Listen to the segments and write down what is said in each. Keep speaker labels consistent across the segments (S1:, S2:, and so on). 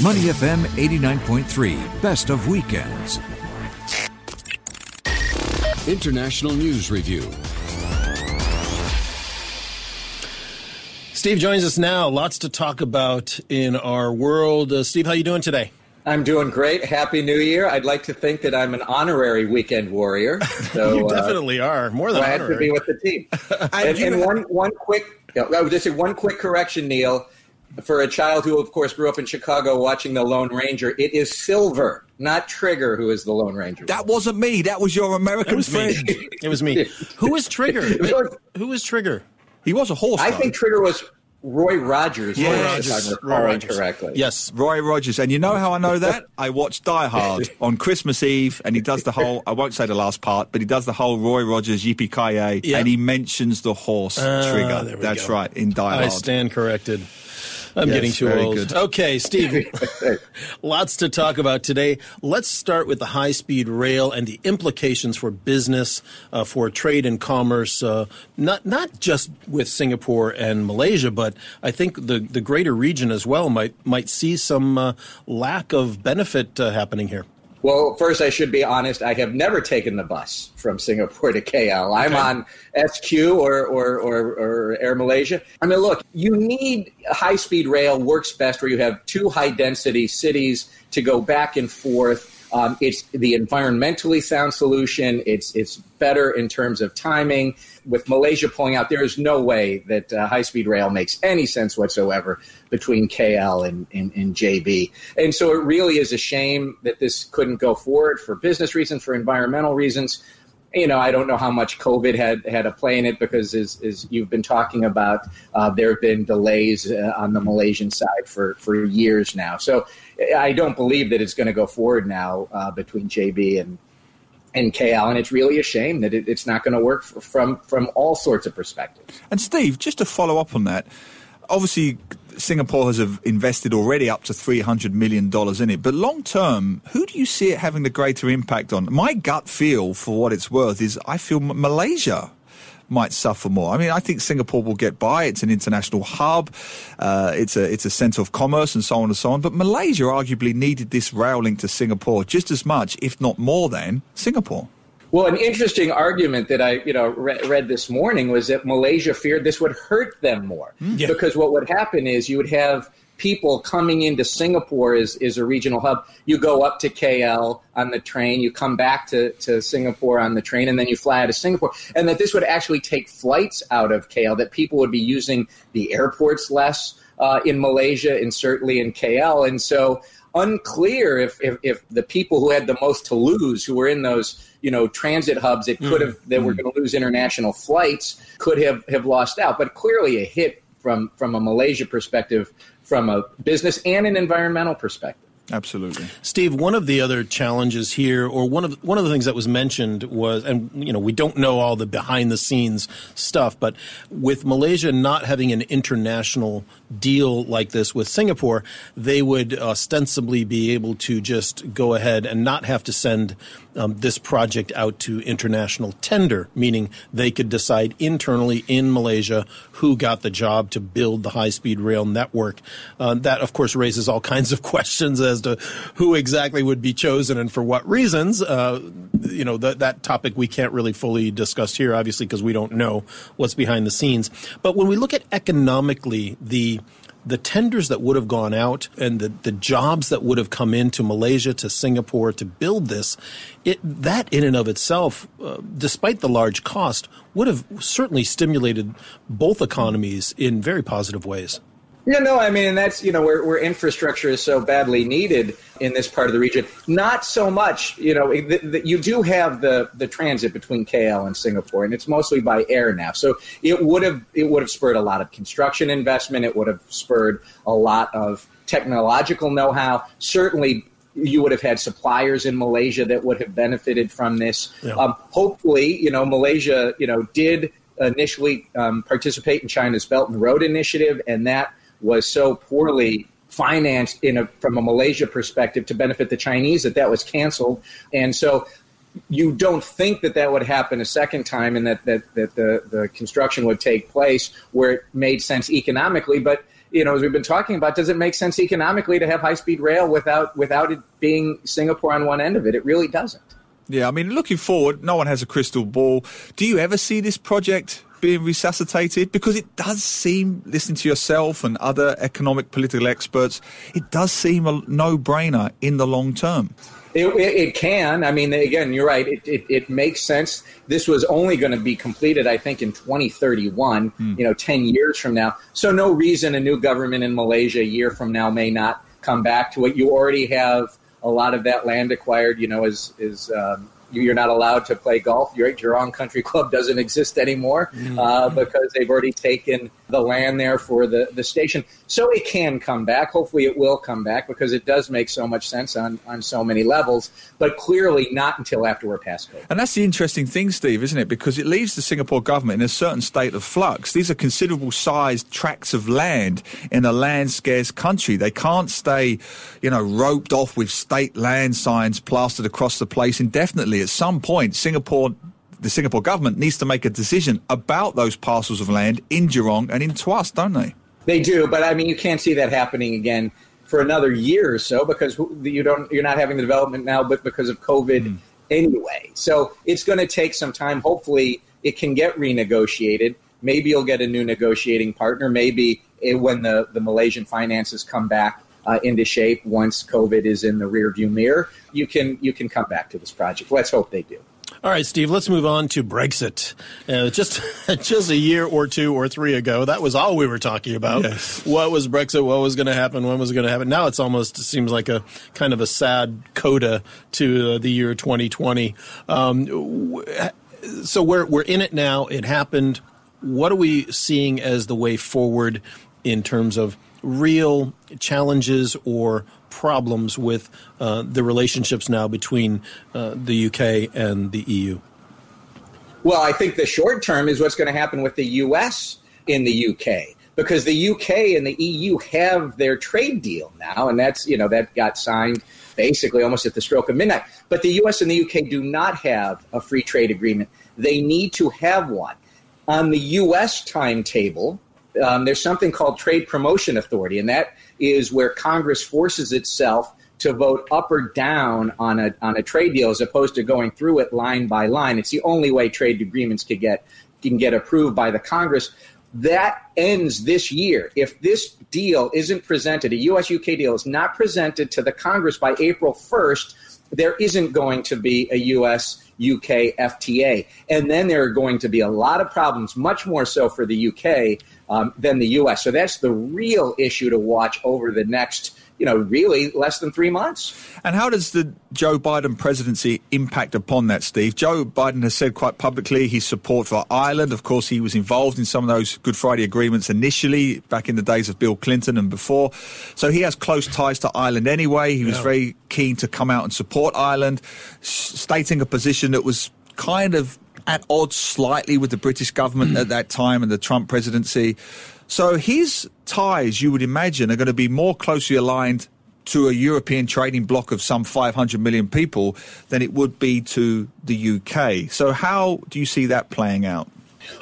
S1: Money FM 89.3, best of weekends.
S2: International News Review.
S3: Steve joins us now. Lots to talk about in our world. Uh, Steve, how you doing today?
S4: I'm doing great. Happy New Year. I'd like to think that I'm an honorary weekend warrior.
S3: So, you uh, definitely uh, are. More than
S4: glad
S3: honorary.
S4: to be with the team. and, and one, one quick, I would just say one quick correction, Neil. For a child who, of course, grew up in Chicago watching The Lone Ranger, it is Silver, not Trigger, who is the Lone Ranger.
S5: That wasn't me. That was your American
S3: was
S5: friend.
S3: Me. it was me. Who is Trigger? who is Trigger?
S5: He was a horse.
S4: I think Trigger was Roy Rogers.
S3: Yeah, Roy Rogers.
S4: Roy Rogers. correctly.
S3: Yes,
S5: Roy Rogers. And you know how I know that? I watched Die Hard on Christmas Eve, and he does the whole. I won't say the last part, but he does the whole Roy Rogers yippee ki and he mentions the horse uh, trigger. That's go. right in Die Hard.
S3: I stand corrected. I'm yes, getting too old. Good. Okay, Steve, lots to talk about today. Let's start with the high speed rail and the implications for business, uh, for trade and commerce, uh, not, not just with Singapore and Malaysia, but I think the, the greater region as well might, might see some uh, lack of benefit uh, happening here.
S4: Well, first, I should be honest. I have never taken the bus from Singapore to KL. I'm on SQ or, or, or, or, Air Malaysia. I mean, look, you need high speed rail works best where you have two high density cities to go back and forth. Um, it's the environmentally sound solution. It's it's better in terms of timing with Malaysia pulling out, there is no way that uh, high speed rail makes any sense whatsoever between KL and, and, and, JB. And so it really is a shame that this couldn't go forward for business reasons, for environmental reasons. You know, I don't know how much COVID had, had a play in it because, as, as you've been talking about, uh, there have been delays uh, on the Malaysian side for, for years now. So I don't believe that it's going to go forward now uh, between JB and, and KL, and it's really a shame that it, it's not going to work from from all sorts of perspectives.
S5: And Steve, just to follow up on that, obviously Singapore has invested already up to three hundred million dollars in it, but long term, who do you see it having the greater impact on? My gut feel, for what it's worth, is I feel Malaysia might suffer more. I mean, I think Singapore will get by. It's an international hub. Uh, it's a it's a centre of commerce and so on and so on. But Malaysia arguably needed this rail link to Singapore just as much, if not more, than Singapore.
S4: Well, an interesting argument that I, you know, re- read this morning was that Malaysia feared this would hurt them more hmm. yeah. because what would happen is you would have people coming into Singapore is, is a regional hub. You go up to KL on the train, you come back to, to Singapore on the train, and then you fly out of Singapore. And that this would actually take flights out of KL, that people would be using the airports less uh, in Malaysia and certainly in KL. And so unclear if, if, if, the people who had the most to lose, who were in those you know transit hubs that could have mm. that were mm. going to lose international flights, could have have lost out. But clearly, a hit from from a Malaysia perspective from a business and an environmental perspective.
S5: Absolutely,
S3: Steve. One of the other challenges here, or one of one of the things that was mentioned was, and you know, we don't know all the behind the scenes stuff, but with Malaysia not having an international deal like this with Singapore, they would ostensibly be able to just go ahead and not have to send um, this project out to international tender, meaning they could decide internally in Malaysia who got the job to build the high speed rail network. Uh, that, of course, raises all kinds of questions as to who exactly would be chosen and for what reasons. Uh, you know, th- that topic we can't really fully discuss here, obviously, because we don't know what's behind the scenes. But when we look at economically, the the tenders that would have gone out and the, the jobs that would have come into Malaysia, to Singapore to build this, it, that in and of itself, uh, despite the large cost, would have certainly stimulated both economies in very positive ways.
S4: No, no, I mean, and that's, you know, where, where infrastructure is so badly needed in this part of the region. Not so much, you know, the, the, you do have the, the transit between KL and Singapore, and it's mostly by air now. So it would have it would have spurred a lot of construction investment. It would have spurred a lot of technological know-how. Certainly, you would have had suppliers in Malaysia that would have benefited from this. Yeah. Um, hopefully, you know, Malaysia, you know, did initially um, participate in China's Belt and Road Initiative, and that was so poorly financed in a, from a Malaysia perspective to benefit the Chinese that that was canceled. And so you don't think that that would happen a second time and that, that, that the, the construction would take place where it made sense economically. But you know, as we've been talking about, does it make sense economically to have high speed rail without without it being Singapore on one end of it? It really doesn't.
S5: Yeah, I mean, looking forward, no one has a crystal ball. Do you ever see this project being resuscitated? Because it does seem, listening to yourself and other economic political experts, it does seem a no brainer in the long term.
S4: It, it, can. I mean, again, you're right. It, it, it makes sense. This was only going to be completed, I think, in 2031, mm. you know, 10 years from now. So, no reason a new government in Malaysia a year from now may not come back to it. You already have a lot of that land acquired, you know, is, is um, you're not allowed to play golf. Your Jurong Country Club doesn't exist anymore mm-hmm. uh, because they've already taken the land there for the, the station. So it can come back. Hopefully, it will come back because it does make so much sense on, on so many levels, but clearly not until after we're past COVID.
S5: And that's the interesting thing, Steve, isn't it? Because it leaves the Singapore government in a certain state of flux. These are considerable sized tracts of land in a land scarce country. They can't stay, you know, roped off with state land signs plastered across the place indefinitely. At some point, Singapore the Singapore government needs to make a decision about those parcels of land in Jurong and in Tuas, don't they?
S4: They do, but I mean, you can't see that happening again for another year or so because you don't you're not having the development now, but because of COVID mm. anyway. So it's going to take some time. Hopefully, it can get renegotiated. Maybe you'll get a new negotiating partner. Maybe it, when the the Malaysian finances come back uh, into shape once COVID is in the rearview mirror, you can you can come back to this project. Let's hope they do.
S3: All right, Steve, let's move on to Brexit. Uh, just just a year or two or three ago, that was all we were talking about. Yes. What was Brexit? What was going to happen? When was it going to happen? Now it's almost seems like a kind of a sad coda to uh, the year 2020. Um, so we're we're in it now. It happened. What are we seeing as the way forward in terms of real challenges or problems with uh, the relationships now between uh, the UK and the EU?
S4: Well, I think the short term is what's going to happen with the US in the UK because the UK and the EU have their trade deal now, and that's you know that got signed basically almost at the stroke of midnight. But the US and the UK do not have a free trade agreement. They need to have one. On the US timetable, um, there's something called Trade Promotion Authority, and that is where Congress forces itself to vote up or down on a on a trade deal as opposed to going through it line by line. It's the only way trade agreements can get can get approved by the Congress. That ends this year. If this deal isn't presented, a US UK deal is not presented to the Congress by April 1st, there isn't going to be a US UK FTA. And then there are going to be a lot of problems, much more so for the UK um, than the U.S. So that's the real issue to watch over the next, you know, really less than three months.
S5: And how does the Joe Biden presidency impact upon that, Steve? Joe Biden has said quite publicly his support for Ireland. Of course, he was involved in some of those Good Friday agreements initially back in the days of Bill Clinton and before. So he has close ties to Ireland anyway. He was yeah. very keen to come out and support Ireland, stating a position that was kind of at odds slightly with the British government at that time and the Trump presidency. So his ties, you would imagine, are going to be more closely aligned to a European trading bloc of some 500 million people than it would be to the UK. So how do you see that playing out?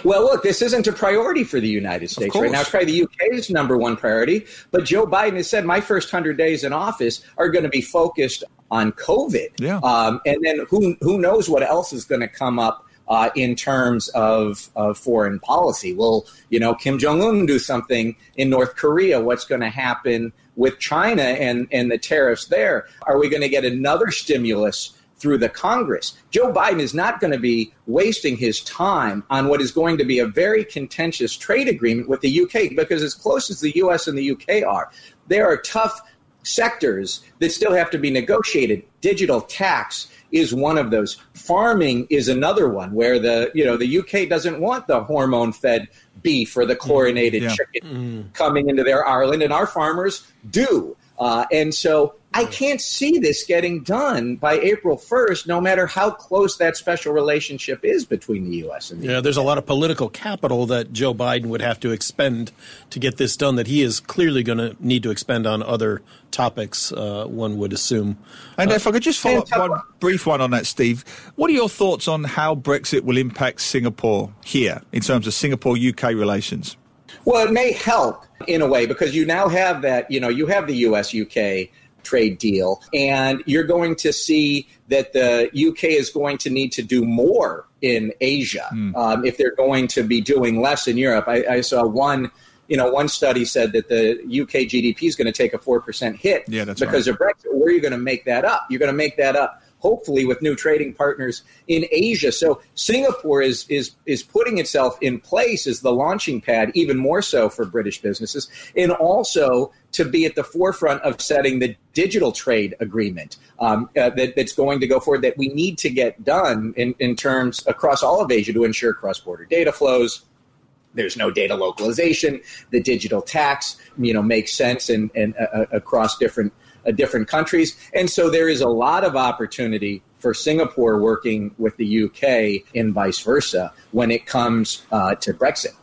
S4: Well, look, this isn't a priority for the United States right now. It's probably the UK's number one priority. But Joe Biden has said my first 100 days in office are going to be focused on COVID.
S5: Yeah.
S4: Um, and then who, who knows what else is going to come up uh, in terms of, of foreign policy. Will you know Kim Jong Un do something in North Korea? What's going to happen with China and and the tariffs there? Are we going to get another stimulus? Through the Congress. Joe Biden is not going to be wasting his time on what is going to be a very contentious trade agreement with the UK because, as close as the US and the UK are, there are tough sectors that still have to be negotiated. Digital tax, is one of those. Farming is another one where the you know the UK doesn't want the hormone fed beef or the chlorinated mm, yeah. chicken mm. coming into their Ireland, and our farmers do. Uh, and so I can't see this getting done by April 1st, no matter how close that special relationship is between the U.S. and the
S3: Yeah, there's a lot of political capital that Joe Biden would have to expend to get this done that he is clearly going to need to expend on other topics, uh, one would assume.
S5: And uh, if I could just follow up one brief one on that, Steve. What are your thoughts on how Brexit will impact Singapore here in terms of Singapore UK relations?
S4: Well, it may help in a way because you now have that, you know, you have the US UK trade deal, and you're going to see that the UK is going to need to do more in Asia mm. um, if they're going to be doing less in Europe. I, I, saw one. You know, one study said that the UK GDP is going to take a four percent hit
S5: yeah,
S4: because
S5: right.
S4: of Brexit. Where are you going to make that up? You're going to make that up hopefully with new trading partners in Asia. So Singapore is is is putting itself in place as the launching pad, even more so for British businesses, and also to be at the forefront of setting the digital trade agreement um, uh, that, that's going to go forward that we need to get done in, in terms across all of Asia to ensure cross-border data flows. There's no data localization. The digital tax, you know, makes sense and and uh, uh across different different countries. And so there is a lot of opportunity for Singapore working with the UK and vice versa when it comes uh, to Brexit.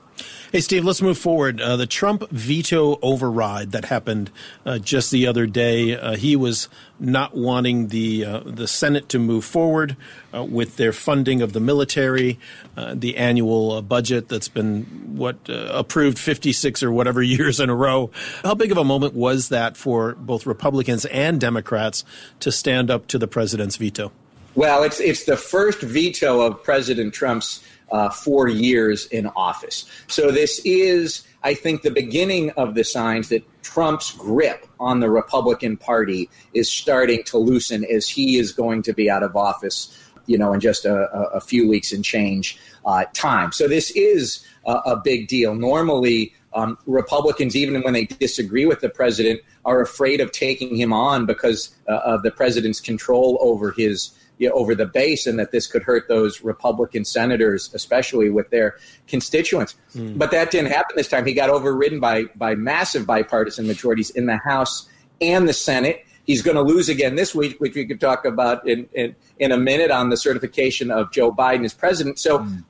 S3: Hey, Steve, let's move forward. Uh, the Trump veto override that happened uh, just the other day, uh, he was not wanting the, uh, the Senate to move forward uh, with their funding of the military, uh, the annual budget that's been, what, approved 56 or whatever years in a row. How big of a moment was that for both Republicans and Democrats to stand up to the president's veto?
S4: Well, it's, it's the first veto of President Trump's uh, four years in office. So this is, I think, the beginning of the signs that Trump's grip on the Republican Party is starting to loosen as he is going to be out of office, you know, in just a, a few weeks and change uh, time. So this is a, a big deal. Normally, um, Republicans, even when they disagree with the president, are afraid of taking him on because uh, of the president's control over his you know, over the base and that this could hurt those Republican senators, especially with their constituents. Mm. But that didn't happen this time. He got overridden by, by massive bipartisan majorities in the House and the Senate. He's going to lose again this week, which we could talk about in, in, in a minute on the certification of Joe Biden as president. So mm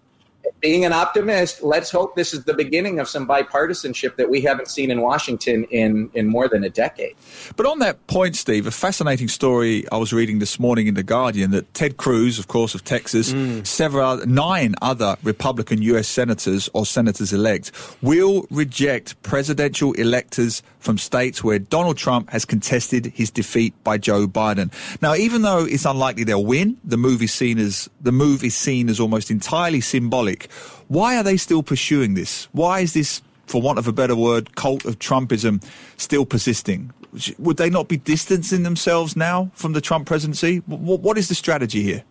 S4: being an optimist, let's hope this is the beginning of some bipartisanship that we haven't seen in Washington in, in more than a decade.
S5: But on that point, Steve, a fascinating story I was reading this morning in The Guardian that Ted Cruz, of course, of Texas, mm. several, nine other Republican U.S. senators or senators elect will reject presidential electors from states where Donald Trump has contested his defeat by Joe Biden. Now, even though it's unlikely they'll win, the move is seen as the move is seen as almost entirely symbolic. Why are they still pursuing this? Why is this, for want of a better word, cult of Trumpism still persisting? Would they not be distancing themselves now from the Trump presidency? What is the strategy here?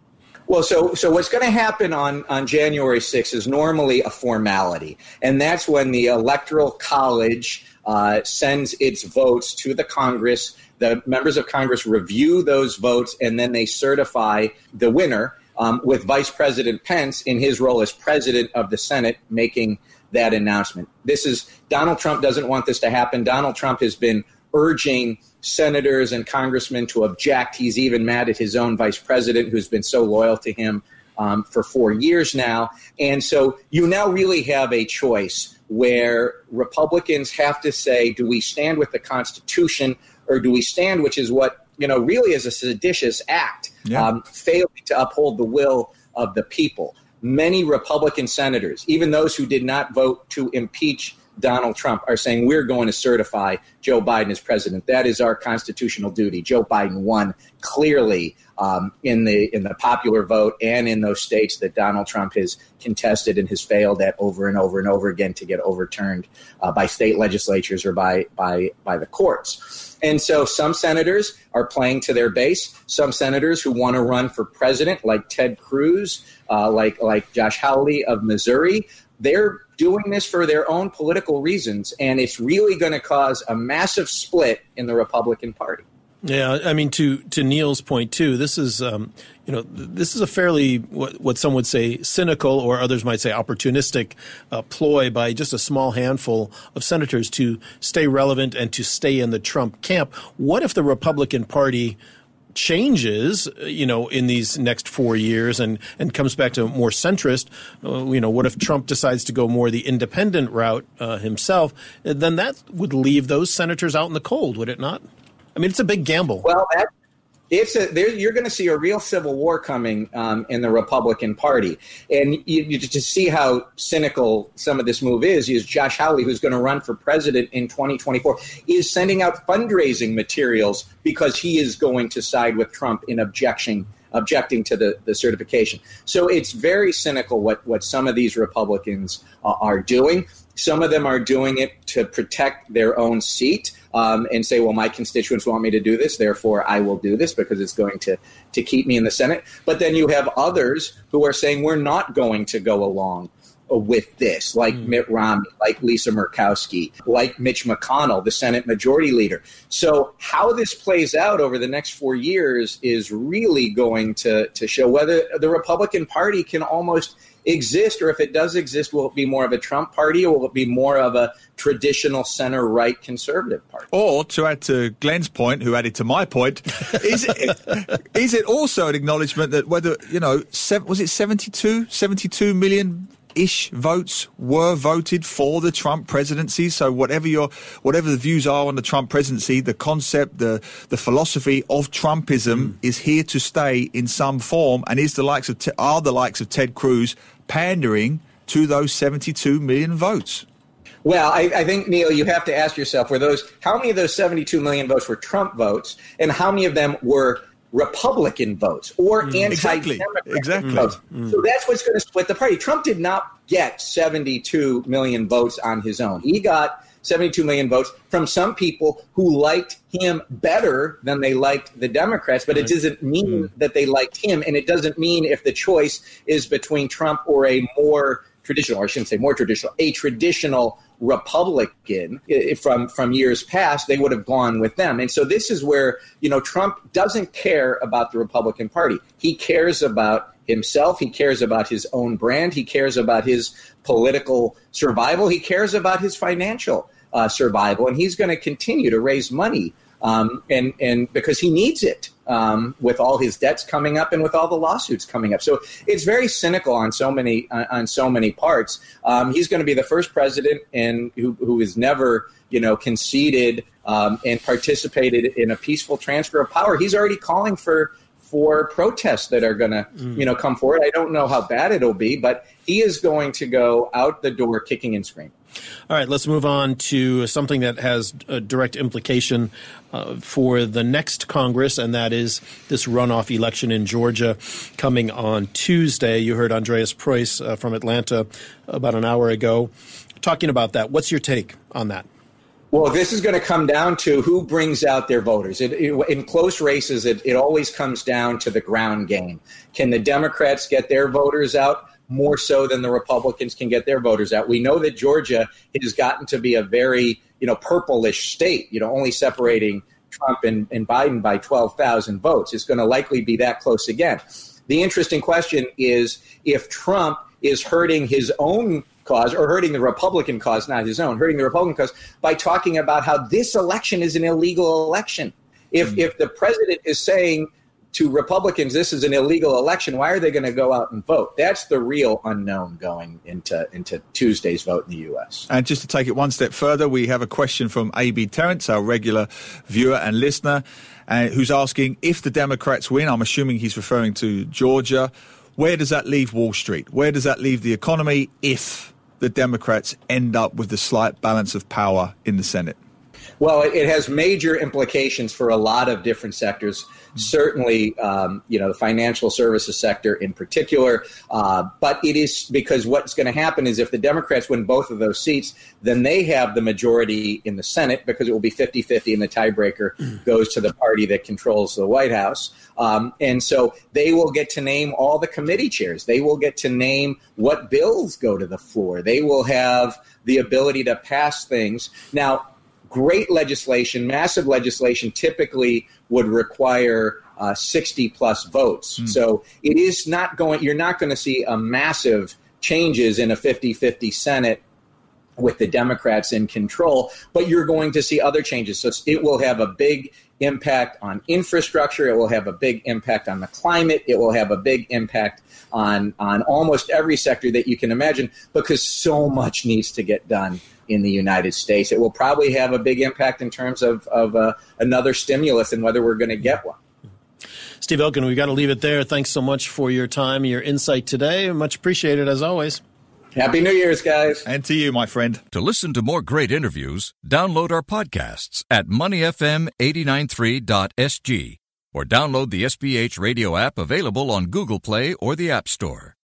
S4: Well, so so what's going to happen on on January 6th is normally a formality, and that's when the Electoral College uh, sends its votes to the Congress. The members of Congress review those votes, and then they certify the winner um, with Vice President Pence in his role as president of the Senate making that announcement. This is Donald Trump doesn't want this to happen. Donald Trump has been urging senators and congressmen to object. He's even mad at his own vice president, who's been so loyal to him um, for four years now. And so you now really have a choice where Republicans have to say, do we stand with the Constitution or do we stand, which is what you know, really is a seditious act, yeah. um, failing to uphold the will of the people. Many Republican senators, even those who did not vote to impeach Donald Trump, are saying we're going to certify Joe Biden as president. That is our constitutional duty. Joe Biden won clearly um, in the in the popular vote and in those states that Donald Trump has contested and has failed at over and over and over again to get overturned uh, by state legislatures or by by by the courts. And so some senators are playing to their base. Some senators who want to run for president, like Ted Cruz, uh, like like Josh Hawley of Missouri, they're doing this for their own political reasons, and it's really going to cause a massive split in the Republican Party.
S3: Yeah, I mean to to Neil's point too. This is um, you know this is a fairly what, what some would say cynical or others might say opportunistic uh, ploy by just a small handful of senators to stay relevant and to stay in the Trump camp. What if the Republican Party changes, you know, in these next four years and, and comes back to more centrist, uh, you know, what if Trump decides to go more the independent route uh, himself? Then that would leave those senators out in the cold, would it not? I mean, it's a big gamble.
S4: Well, that it's a there, you're going to see a real civil war coming um, in the Republican Party, and you, you, to see how cynical some of this move is, is Josh Hawley, who's going to run for president in 2024, is sending out fundraising materials because he is going to side with Trump in objection objecting to the, the certification. So it's very cynical what, what some of these Republicans uh, are doing. Some of them are doing it to protect their own seat um, and say, well, my constituents want me to do this, therefore I will do this because it's going to, to keep me in the Senate. But then you have others who are saying, we're not going to go along with this, like mm. Mitt Romney, like Lisa Murkowski, like Mitch McConnell, the Senate Majority Leader. So, how this plays out over the next four years is really going to, to show whether the Republican Party can almost exist, or if it does exist, will it be more of a Trump party or will it be more of a traditional center right conservative party?
S5: Or to add to Glenn's point, who added to my point, is it, is it also an acknowledgement that whether, you know, was it 72, 72 million ish votes were voted for the Trump presidency. So whatever your whatever the views are on the Trump presidency, the concept, the the philosophy of Trumpism mm. is here to stay in some form, and is the likes of are the likes of Ted Cruz pandering to those 72 million votes.
S4: Well, I, I, think Neil, you have to ask yourself: were those how many of those 72 million votes were Trump votes, and how many of them were Republican votes or mm, anti-Democrat exactly. votes. Mm. So that's what's going to split the party. Trump did not get 72 million votes on his own. He got 72 million votes from some people who liked him better than they liked the Democrats, but right. it doesn't mean mm. that they liked him. And it doesn't mean if the choice is between Trump or a more traditional, or I shouldn't say more traditional, a traditional Republican from from years past, they would have gone with them. And so this is where you know Trump doesn't care about the Republican Party. He cares about himself. He cares about his own brand. He cares about his political survival. He cares about his financial uh, survival, and he's going to continue to raise money um, and and because he needs it um, with all his debts coming up and with all the lawsuits coming up. So it's very cynical on so many uh, on so many parts. Um, he's going to be the first president and who, who has never you know conceded um, and participated in a peaceful transfer of power. He's already calling for for protests that are going to mm. you know come forward. I don't know how bad it'll be, but he is going to go out the door kicking and screaming.
S3: All right, let's move on to something that has a direct implication uh, for the next Congress, and that is this runoff election in Georgia coming on Tuesday. You heard Andreas Preuss uh, from Atlanta about an hour ago talking about that. What's your take on that?
S4: Well, this is going to come down to who brings out their voters. It, it, in close races, it, it always comes down to the ground game. Can the Democrats get their voters out? More so than the Republicans can get their voters out. We know that Georgia has gotten to be a very, you know, purplish state, you know, only separating Trump and, and Biden by 12,000 votes. It's going to likely be that close again. The interesting question is if Trump is hurting his own cause or hurting the Republican cause, not his own, hurting the Republican cause by talking about how this election is an illegal election. If, mm-hmm. if the president is saying to Republicans, this is an illegal election. Why are they going to go out and vote? That's the real unknown going into into Tuesday's vote in the U.S.
S5: And just to take it one step further, we have a question from A.B. Terrence, our regular viewer and listener, uh, who's asking if the Democrats win. I'm assuming he's referring to Georgia. Where does that leave Wall Street? Where does that leave the economy if the Democrats end up with the slight balance of power in the Senate?
S4: Well, it has major implications for a lot of different sectors. Certainly, um, you know, the financial services sector in particular. Uh, but it is because what's going to happen is if the Democrats win both of those seats, then they have the majority in the Senate because it will be 50 50 and the tiebreaker goes to the party that controls the White House. Um, and so they will get to name all the committee chairs. They will get to name what bills go to the floor. They will have the ability to pass things. Now, great legislation, massive legislation, typically would require uh, 60 plus votes. Mm. So it is not going, you're not going to see a massive changes in a 50 50 Senate with the Democrats in control, but you're going to see other changes. So it will have a big impact on infrastructure. It will have a big impact on the climate. It will have a big impact on, on almost every sector that you can imagine because so much needs to get done in the United States. It will probably have a big impact in terms of, of uh, another stimulus and whether we're going to get one.
S3: Steve Okun, we've got to leave it there. Thanks so much for your time, your insight today. Much appreciated as always.
S4: Happy New Year's, guys.
S5: And to you, my friend.
S1: To listen to more great interviews, download our podcasts at moneyfm893.sg or download the SPH radio app available on Google Play or the App Store.